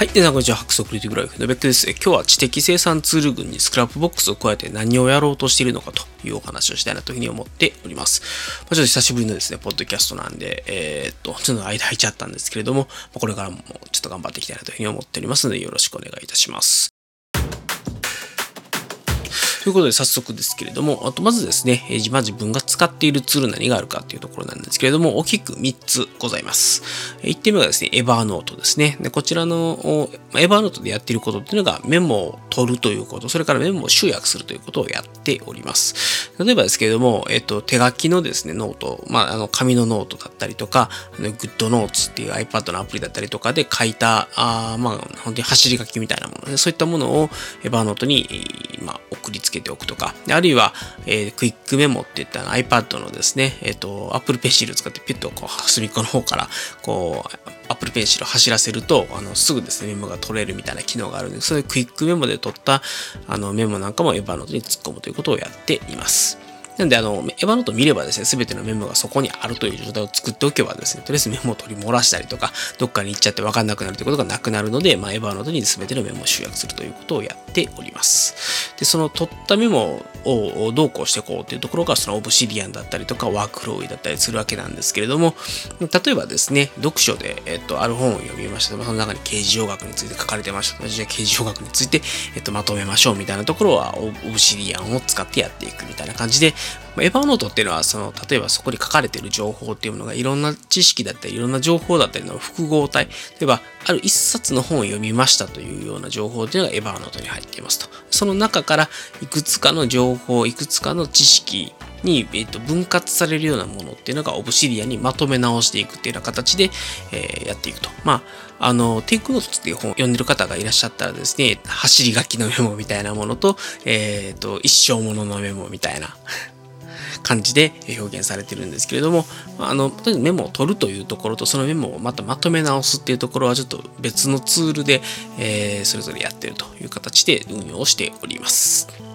はい。皆さん、こんにちは。 Hacks for Creative Life の beck です。今日は知的生産ツール群に Scrapbox を加えて何をやろうとしているのかというお話をしたいなというふうに思っております。まあ、ちょっと久しぶりのですね、ポッドキャストなんで、えー、っと、ちょっと間入っちゃったんですけれども、これからもちょっと頑張っていきたいなというふうに思っておりますので、よろしくお願いいたします。ということで早速ですけれども、あとまずですね、えま自分が使っているツール何があるかっていうところなんですけれども、大きく3つございます。1点目がですね、 Evernote ですね。でこちらの Evernote でやっていることっていうのがメモを取るということ、それからメモを集約するということをやっております。例えばですけれども、えっと、手書きのですね、ノート、まあ、あの、紙のノートだったりとか、 GoodNotes っていう iPad のアプリだったりとかで書いた、あまあ、本当に走り書きみたいなもの、ね、そういったものを Evernote に、まあ、送りつつけておくとか、あるいは、えー、クイックメモっていったの iPad のですね、えっ、ー、と、Apple Pencil 使ってピュッとこう、隅っこの方から、こう、Apple Pencil を走らせると、あの、すぐですね、メモが取れるみたいな機能があるんで、そういうクイックメモで取った、あの、メモなんかもエヴァノートに突っ込むということをやっています。なんで、あの、エヴァノート見ればですね、すべてのメモがそこにあるという状態を作っておけばですね、とりあえずメモを取り漏らしたりとか、どっかに行っちゃって分かんなくなるということがなくなるので、まあ、エヴァノートにすべてのメモを集約するということをやっております。で、その取ったメモをどうこうしていこうというところが、そのオブシディアンだったりとか、ワークフローイだったりするわけなんですけれども、例えばですね、読書で、えっと、ある本を読みました。その中に刑事洋学について書かれてました。じゃあ刑事洋学について、えっと、まとめましょうみたいなところは、オブシディアンを使ってやっていくみたいな感じで、エヴァノートっていうのは、その、例えばそこに書かれている情報っていうものがいろんな知識だったり、いろんな情報だったりの複合体。例えば、ある一冊の本を読みましたというような情報っていうのがエヴァノートに入っていますと。その中からいくつかの情報、いくつかの知識に、えー、と分割されるようなものっていうのがオブシリアにまとめ直していくっていうような形で、えー、やっていくと。まあ、あの、テイクノートっていう本を読んでる方がいらっしゃったらですね、走り書きのメモみたいなものと、えっ、ー、と、一生もののメモみたいな感じで表現されてるんですけれども、あの、とにかくメモを取るというところと、そのメモをまたまとめ直すっていうところはちょっと別のツールで、えー、それぞれやってるという形で運用しております。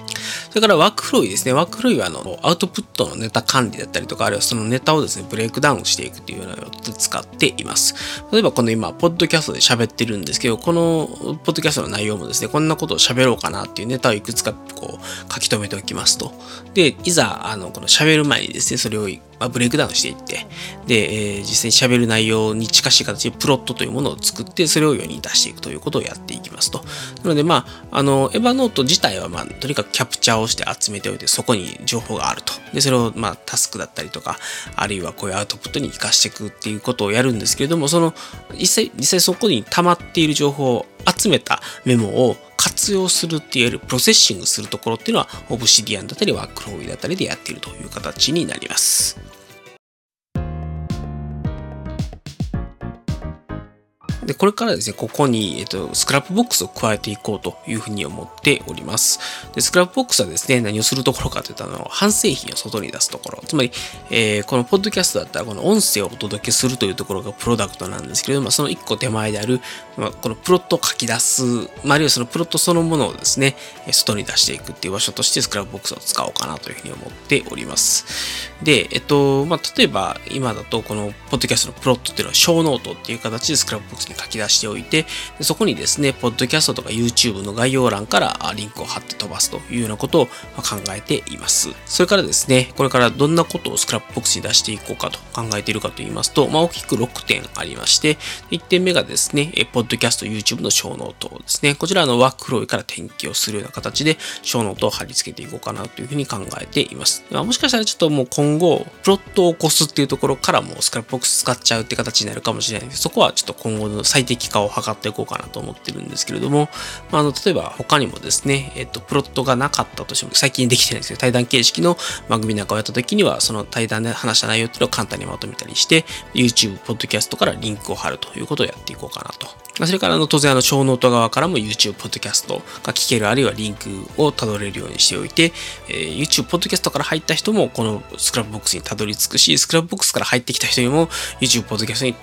それから WorkFlowy ですね。 WorkFlowy はあのアウトプットのネタ管理だったりとか、あるいはそのネタをですね、ブレイクダウンしていくというようなのを使っています。例えばこの今、ポッドキャストで喋ってるんですけど、このポッドキャストの内容もですね、こんなことを喋ろうかなっていうネタをいくつかこう書き留めておきますと。で、いざ、あの、この喋る前にですね、それをまあ、ブレイクダウンしていって、で、えー、実際に喋る内容に近しい形でプロットというものを作って、それを世に出していくということをやっていきますと。なので、まあ、あの、エヴァノート自体は、まあ、とにかくキャプチャーをして集めておいて、そこに情報があると。で、それを、まあ、タスクだったりとか、あるいはこういうアウトプットに活かしていくっていうことをやるんですけれども、その、実際、実際そこに溜まっている情報を集めたメモを活用するっていわゆるプロセッシングするところっていうのは、オブシディアンだったり、ワークローイだったりでやっているという形になります。で、これからですね、ここに、えっと、 Scrapbox を加えていこうというふうに思っております。で、 Scrapbox はですね、何をするところかといったの半製品を外に出すところ。つまり、えー、このポッドキャストだったら、この音声をお届けするというところがプロダクトなんですけれども、その一個手前である、まあ、このプロットを書き出す、まあ、あるいはそのプロットそのものをですね、外に出していくっていう場所として Scrapbox を使おうかなというふうに思っております。で、えっと、まあ、例えば、今だと、このポッドキャストのプロットっていうのは、ショーノートっていう形で Scrapbox に書き出しておいて、そこにですね、ポッドキャストとか YouTube の概要欄からリンクを貼って飛ばすというようなことを考えています。それからですね、これからどんなことを Scrapbox に出していこうかと考えているかと言いますと、まあ、大きく6点ありまして、1点目がですね、ポッドキャスト YouTube のショーノートですね、こちらの WorkFlowy から転記をするような形でショーノートを貼り付けていこうかなというふうに考えています。まあ、もしかしたらちょっともう今後、プロットを起こすっていうところからもう Scrapbox 使っちゃうって形になるかもしれないんで、そこはちょっと今後の最適化を図っていこうかなと思ってるんですけれども、まあ、あの、例えば他にもですね、えっと、プロットがなかったとしても、最近できてないんですけど、対談形式の番組なんかをやった時には、その対談で話した内容っていうのを簡単にまとめたりして、YouTube、ポッドキャストからリンクを貼るということをやっていこうかなと。それから、あの、当然、あの、ショーノート側からも YouTube、ポッドキャストが聞ける、あるいはリンクをたどれるようにしておいて、えー、YouTube、ポッドキャストから入った人も、この Scrapbox にたどり着くし、 Scrapbox から入ってきた人にも、YouTube、ポッドキャストに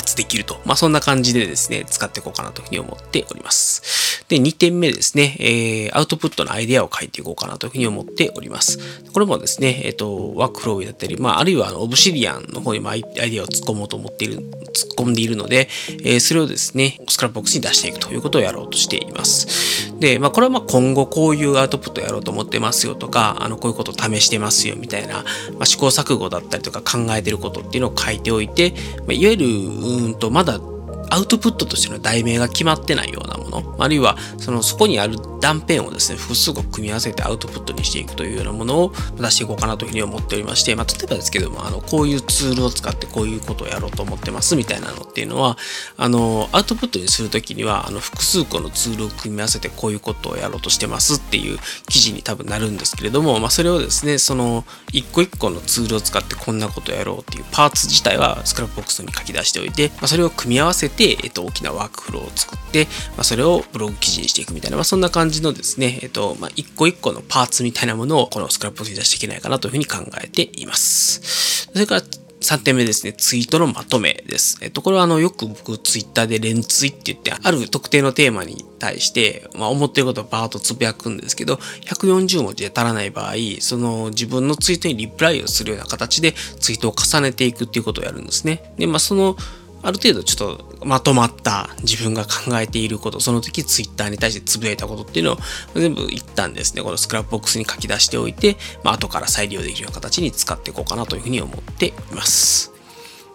達できると。まあ、そんな感じでですね、使っていこうかなというふうに思っております。で、2点目ですね、えー、アウトプットのアイデアを書いていこうかなというふうに思っております。これもですね、えっ、ー、と、 WorkFlowy だったり、まあ、あるいはあの、 Obsidian の方にもアイデアを突っ込もうと思っている、突っ込んでいるので、えー、それをですね、 Scrapbox に出していくということをやろうとしています。で、まあ、これはまあ今後こういうアウトプットをやろうと思ってますよとか、あの、こういうことを試してますよみたいな、まあ、試行錯誤だったりとか考えてることっていうのを書いておいて、まあ、いわゆる、うんと、まだアウトプットとしての題名が決まってないようなもの、あるいはそのそこにある断片をですね、複数個組み合わせてアウトプットにしていくというようなものを出していこうかなというふうに思っておりまして、まあ、例えばですけども、あの、こういうツールを使ってこういうことをやろうと思ってますみたいなのっていうのは、あの、アウトプットにするときには、あの、複数個のツールを組み合わせてこういうことをやろうとしてますっていう記事に多分なるんですけれども、まあ、それをですね、その、一個一個のツールを使ってこんなことをやろうっていうパーツ自体は Scrapboxに書き出しておいて、まあ、それを組み合わせて、えっと、大きなワークフローを作って、まあ、それをブログ記事にしていくみたいな、まあ、そんな感じのですね、えっと、まあ、一個一個のパーツみたいなものをこのスクラップに出していけないかなというふうに考えています。それから、3点目ですね、ツイートのまとめです。えっと、これはあの、よく僕ツイッターで連ツイって言って、ある特定のテーマに対して、まあ、思ってることをバーッとつぶやくんですけど、140文字で足らない場合、その自分のツイートにリプライをするような形でツイートを重ねていくっていうことをやるんですね。で、まあ、その、ある程度ちょっとまとまった自分が考えていること、その時ツイッターに対してつぶやいたことっていうのを全部一旦ですね、この Scrapboxに書き出しておいて、まあ、後から再利用できるような形に使っていこうかなというふうに思っています。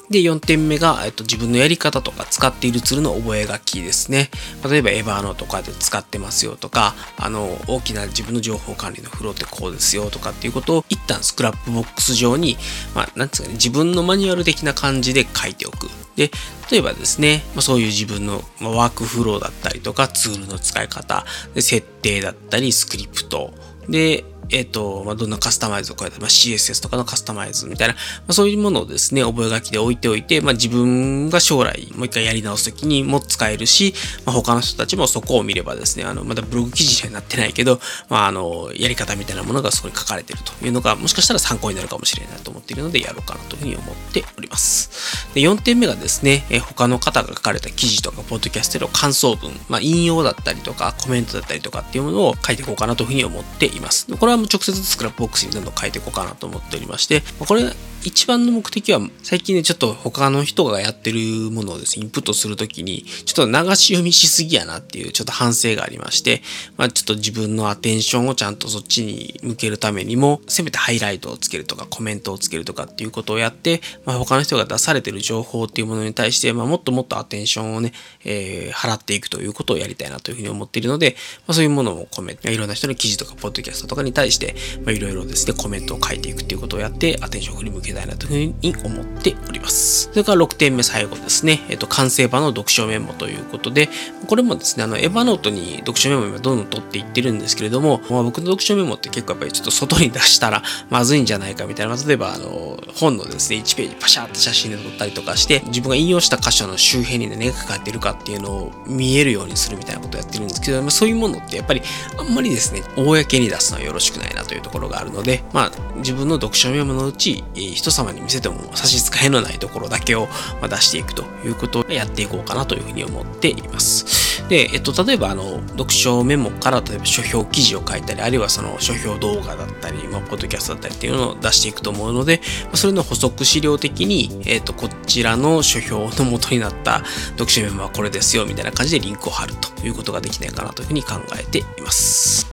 で、4点目が、えっと、自分のやり方とか使っているツールの覚書きですね。例えば、 Evernoteとかで使ってますよとか、あの、大きな自分の情報管理のフローってこうですよとかっていうことを、一旦 Scrapbox上に、まあ、なんですかね、自分のマニュアル的な感じで書いておく。で、例えばですね、まあ、そういう自分のワークフローだったりとか、ツールの使い方、で設定だったり、スクリプト、で、えっ、ー、と、まあ、どんなカスタマイズを加えた、まあ、CSS とかのカスタマイズみたいな、まあ、そういうものをですね、覚書で置いておいて、まあ、自分が将来もう一回やり直すときにも使えるし、まあ、他の人たちもそこを見ればですね、あの、まだブログ記事にはなってないけど、まあ、あの、やり方みたいなものがそこに書かれてるというのが、もしかしたら参考になるかもしれないと思っているので、やろうかなというふうに思っております。で、4点目がですね、え他の方が書かれた記事とか、ポッドキャストの感想文、まあ、引用だったりとか、コメントだったりとかっていうものを書いていこうかなというふうに思っています。これはも直接 Scrapboxにどんどん書いていこうかなと思っておりまして、これ一番の目的は、最近ね、ちょっと他の人がやってるものをですね、インプットするときに、ちょっと流し読みしすぎやなっていう、ちょっと反省がありまして、まあちょっと自分のアテンションをちゃんとそっちに向けるためにも、せめてハイライトをつけるとか、コメントをつけるとかっていうことをやって、まあ他の人が出されてる情報っていうものに対して、まあもっともっとアテンションをね、えー、払っていくということをやりたいなというふうに思っているので、まあそういうものもコメント、いろんな人の記事とか、ポッドキャストとかに対して、まあいろいろですね、コメントを書いていくっていうことをやって、アテンションを振り向けたいなというふうに思っております。それから6点目最後ですね。えっと、完成版の読書メモということで、これもですね、あの、エヴァノートに読書メモ今どんどん取っていってるんですけれども、まあ、僕の読書メモって結構やっぱりちょっと外に出したらまずいんじゃないかみたいな、例えばあの、本のですね、1ページパシャーって写真で撮ったりとかして、自分が引用した箇所の周辺に何が書かれてるかっていうのを見えるようにするみたいなことをやってるんですけど、まあ、そういうものってやっぱりあんまりですね、公に出すのはよろしくないなというところがあるので、まあ、自分の読書メモのうち、人様に見せても差し支えのないところだけを出していくということをやっていこうかなというふうに思っています。で、えっと、例えば、あの、読書メモから、例えば書評記事を書いたり、あるいはその書評動画だったり、まあ、ポッドキャストだったりっていうのを出していくと思うので、それの補足資料的に、えっと、こちらの書評の元になった読書メモはこれですよ、みたいな感じでリンクを貼るということができないかなというふうに考えています。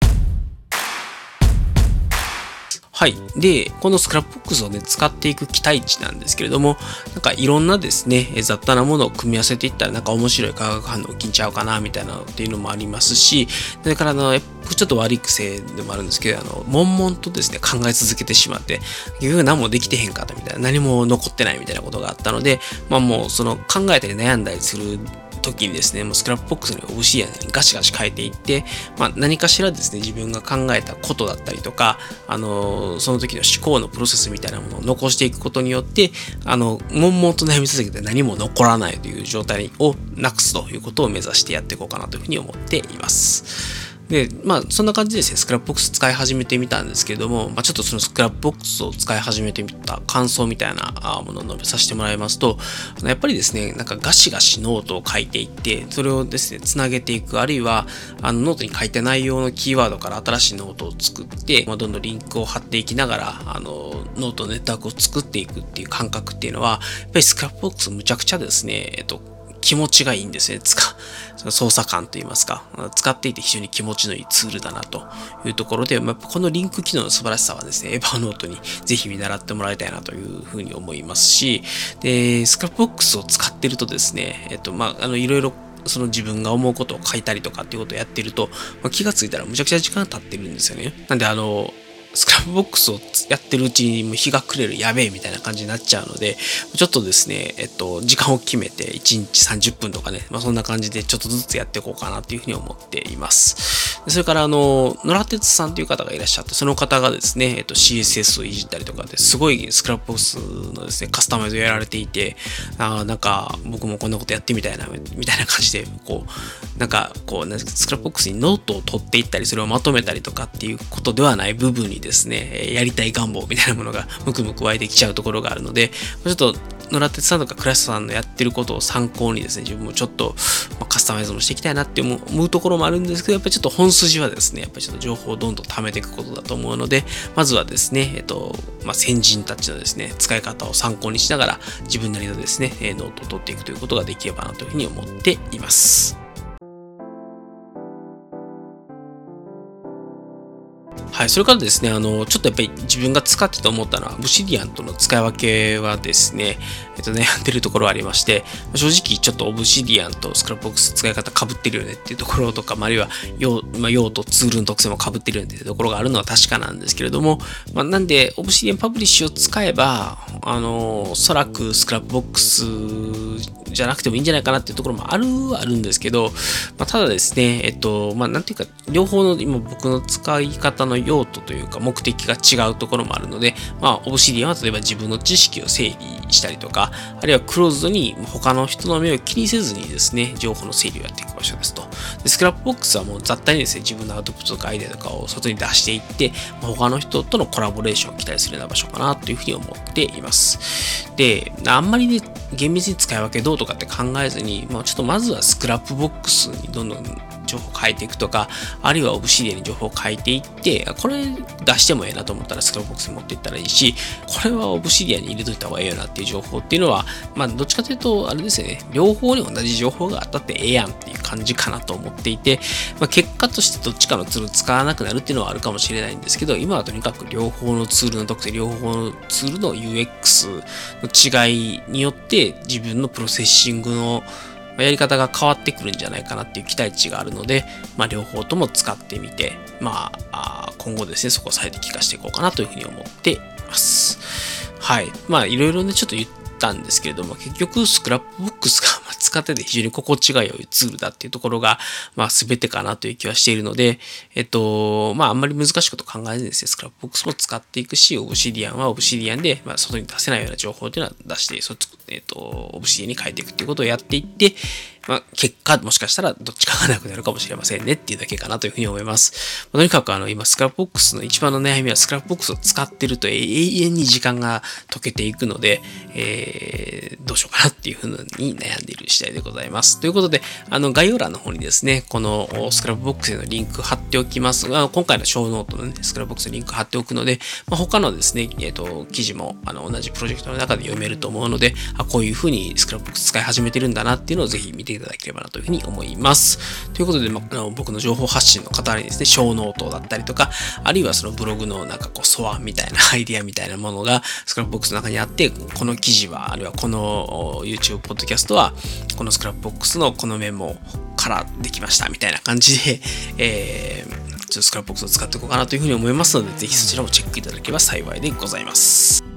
はい。で、この Scrapboxをね、使っていく期待値なんですけれども、なんかいろんなですね、雑多なものを組み合わせていったら、なんか面白い化学反応起きんちゃうかな、みたいなのっていうのもありますし、それからあの、ちょっと悪い癖でもあるんですけど、あの、悶々とですね、考え続けてしまって、結局何もできてへんかったみたいな、何も残ってないみたいなことがあったので、まあもうその考えたり悩んだりする時にですね、もうスクラップボックスに OC やにガシガシ変えていって、まあ、何かしらですね、自分が考えたことだったりとか、あの、その時の思考のプロセスみたいなものを残していくことによって、あの、悶々と悩み続けて何も残らないという状態をなくすということを目指してやっていこうかなというふうに思っています。で、まあ、そんな感じでですね、 Scrapbox使い始めてみたんですけれども、まあ、ちょっとそのスクラップボックスを使い始めてみた感想みたいなものを述べさせてもらいますと、やっぱりですね、なんかガシガシノートを書いていって、それをですね、つなげていく、あるいは、あのノートに書いた内容のキーワードから新しいノートを作って、まあ、どんどんリンクを貼っていきながら、あの、ノートネットワークを作っていくっていう感覚っていうのは、やっぱり Scrapboxむちゃくちゃですね、えっと、気持ちがいいんですね。使、操作感といいますか、使っていて非常に気持ちのいいツールだなというところで、まあ、このリンク機能の素晴らしさはですね、 Evernoteにぜひ見習ってもらいたいなというふうに思いますし、で、 Scrapboxを使ってるとですね、えっと、まあ、あの、いろいろその自分が思うことを書いたりとかっていうことをやってると、まあ、気がついたらむちゃくちゃ時間経ってるんですよね。なんであの、 Scrapboxをやってるうちにもう日が暮れるやべえみたいな感じになっちゃうので、ちょっとですね、えっと、時間を決めて1日30分とかね、まあそんな感じでちょっとずつやっていこうかなというふうに思っています。それからあの、野良鉄さんという方がいらっしゃって、その方がですね、えっと、CSS をいじったりとかですごい Scrapboxのですね、カスタマイズをやられていて、あなんか僕もこんなことやってみたいな、みたいな感じで、こう、なんかこう、 Scrapboxにノートを取っていったり、それをまとめたりとかっていうことではない部分にですね、やりたい願望みたいなものがムクムク湧いてきちゃうところがあるので、ちょっと野良鉄さんとか倉下さんのやってることを参考にですね、自分もちょっとカスタマイズもしていきたいなって思うところもあるんですけど、やっぱりちょっと本筋はですね、やっぱりちょっと情報をどんどん貯めていくことだと思うので、まずはですね、えっと、まあ、先人たちのですね、使い方を参考にしながら、自分なりのですね、ノートを取っていくということができればなというふうに思っています。はい、それからですね、あの、ちょっとやっぱり自分が使ってて思ったのは、 Obsidianとの使い分けはですね、えっと、悩んでるところはありまして、正直ちょっと Obsidianと Scrapbox使い方被ってるよねっていうところとか、まああるいは用、まあ、用とツールの特性も被ってるよねっていうところがあるのは確かなんですけれども、まあ、なんで、 Obsidian Publishを使えば、あの、おそらく Scrapboxじゃなくてもいいんじゃないかなっていうところもあるはあるんですけど、まあ、ただですね、えっと、まあ、なんていうか、両方の今僕の使い方のの用途というか目的が違うところもあるので、まあ、 Obsidianは例えば自分の知識を整理したりとか、あるいはクローズドに他の人の目を気にせずにですね、情報の整理をやっていく場所ですと。で Scrapboxはもう雑多にですね、自分のアウトプットとかアイデアとかを外に出していって、他の人とのコラボレーションを期待するような場所かなというふうに思っています。で、あんまりね、厳密に使い分けどうとかって考えずに、まあ、ちょっとまずは Scrapboxにどんどん情報を書いていくとか、あるいは Obsidianに情報を書いていって、これ出してもええなと思ったら Scrapboxに持っていったらいいし、これは Obsidianに入れといた方がええよなっていう情報っていうのは、まあどっちかというと、あれですよね、両方に同じ情報があったってええやんっていう感じかなと思っていて、まあ、結果としてどっちかのツール使わなくなるっていうのはあるかもしれないんですけど、今はとにかく両方のツールの特性、両方のツールの UX の違いによって自分のプロセッシングのまやり方が変わってくるんじゃないかなっていう期待値があるので、まあ、両方とも使ってみて、まあ、今後ですね、そこを最適化していこうかなというふうに思っています。はい。まあ、いろいろね、ちょっと言ったんですけれども、結局、スクラップ使ってて非常に心地が良いツールだっていうところが、まあ、全てかなという気はしているので、えっと、まあ、あんまり難しいこと考えずにですね、 Scrapbox も使っていくし、 Obsidian は Obsidian で、まあ、外に出せないような情報っていうのは出して、そえっと、 Obsidian に変えていくっていうことをやっていって、まあ、結果、もしかしたらどっちかがなくなるかもしれませんねっていうだけかなというふうに思います。まあ、とにかくあの、今、 Scrapbox の一番の悩みは、 Scrapbox を使ってると永遠に時間が溶けていくので、えー、どうしようかなっていうふうに悩んでいる次第でございます。ということで、あの、概要欄の方にですね、この Scrapbox へのリンク貼っておきますが、今回のショーノートのね、 Scrapbox のリンク貼っておくので、まあ、他のですね、えっ、ー、と、記事も、あの、同じプロジェクトの中で読めると思うので、あ、こういうふうに Scrapbox 使い始めてるんだなっていうのをぜひ見ていただければなというふうに思います。ということで、まあ、の僕の情報発信の方にですね、ショーノートだったりとか、あるいはそのブログのなんかこう、素案みたいなアイディアみたいなものが Scrapbox の中にあって、この記事は、あるいはこの YouTube ポッドキャストは、この Scrapbox のこのメモからできましたみたいな感じで、えー、ちょっと Scrapbox を使っていこうかなというふうに思いますので、ぜひそちらもチェックいただければ幸いでございます。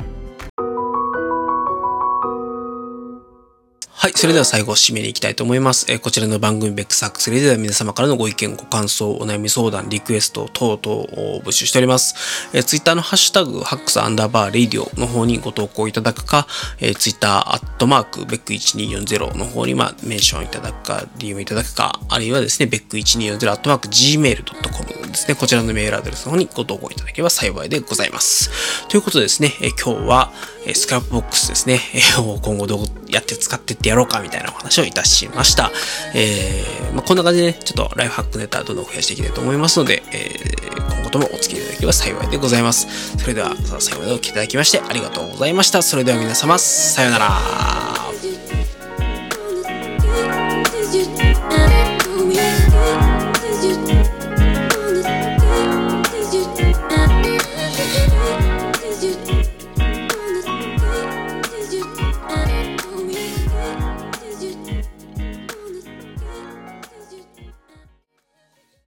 はい。それでは最後、締めに行きたいと思います。えー、こちらの番組ベックスハックスレディでは皆様からのご意見、ご感想、お悩み相談、リクエスト等々を募集しております。えー、ツイッターのハッシュタグ、 hacks アンダーバーレイディオの方にご投稿いただくか、えー、ツイッターアットマーク、ベック1240の方に、まあ、メンションいただくか、DM いただくか、あるいはですね、ベック1240アットマーク、gmail.com ですね、こちらのメールアドレスの方にご投稿いただければ幸いでございます。ということでですね、え今日は、え Scrapbox ですね、えを今後どうやって使ってってやろうかみたいなお話をいたしました。えー、まあ、こんな感じでね、ちょっとライフハックネタどんどん増やしていきたいと思いますので、えー、今後ともお付き合いいただければ幸いでございます。それでは、最後までお聴きいただきましてありがとうございました。それでは皆様、さようなら。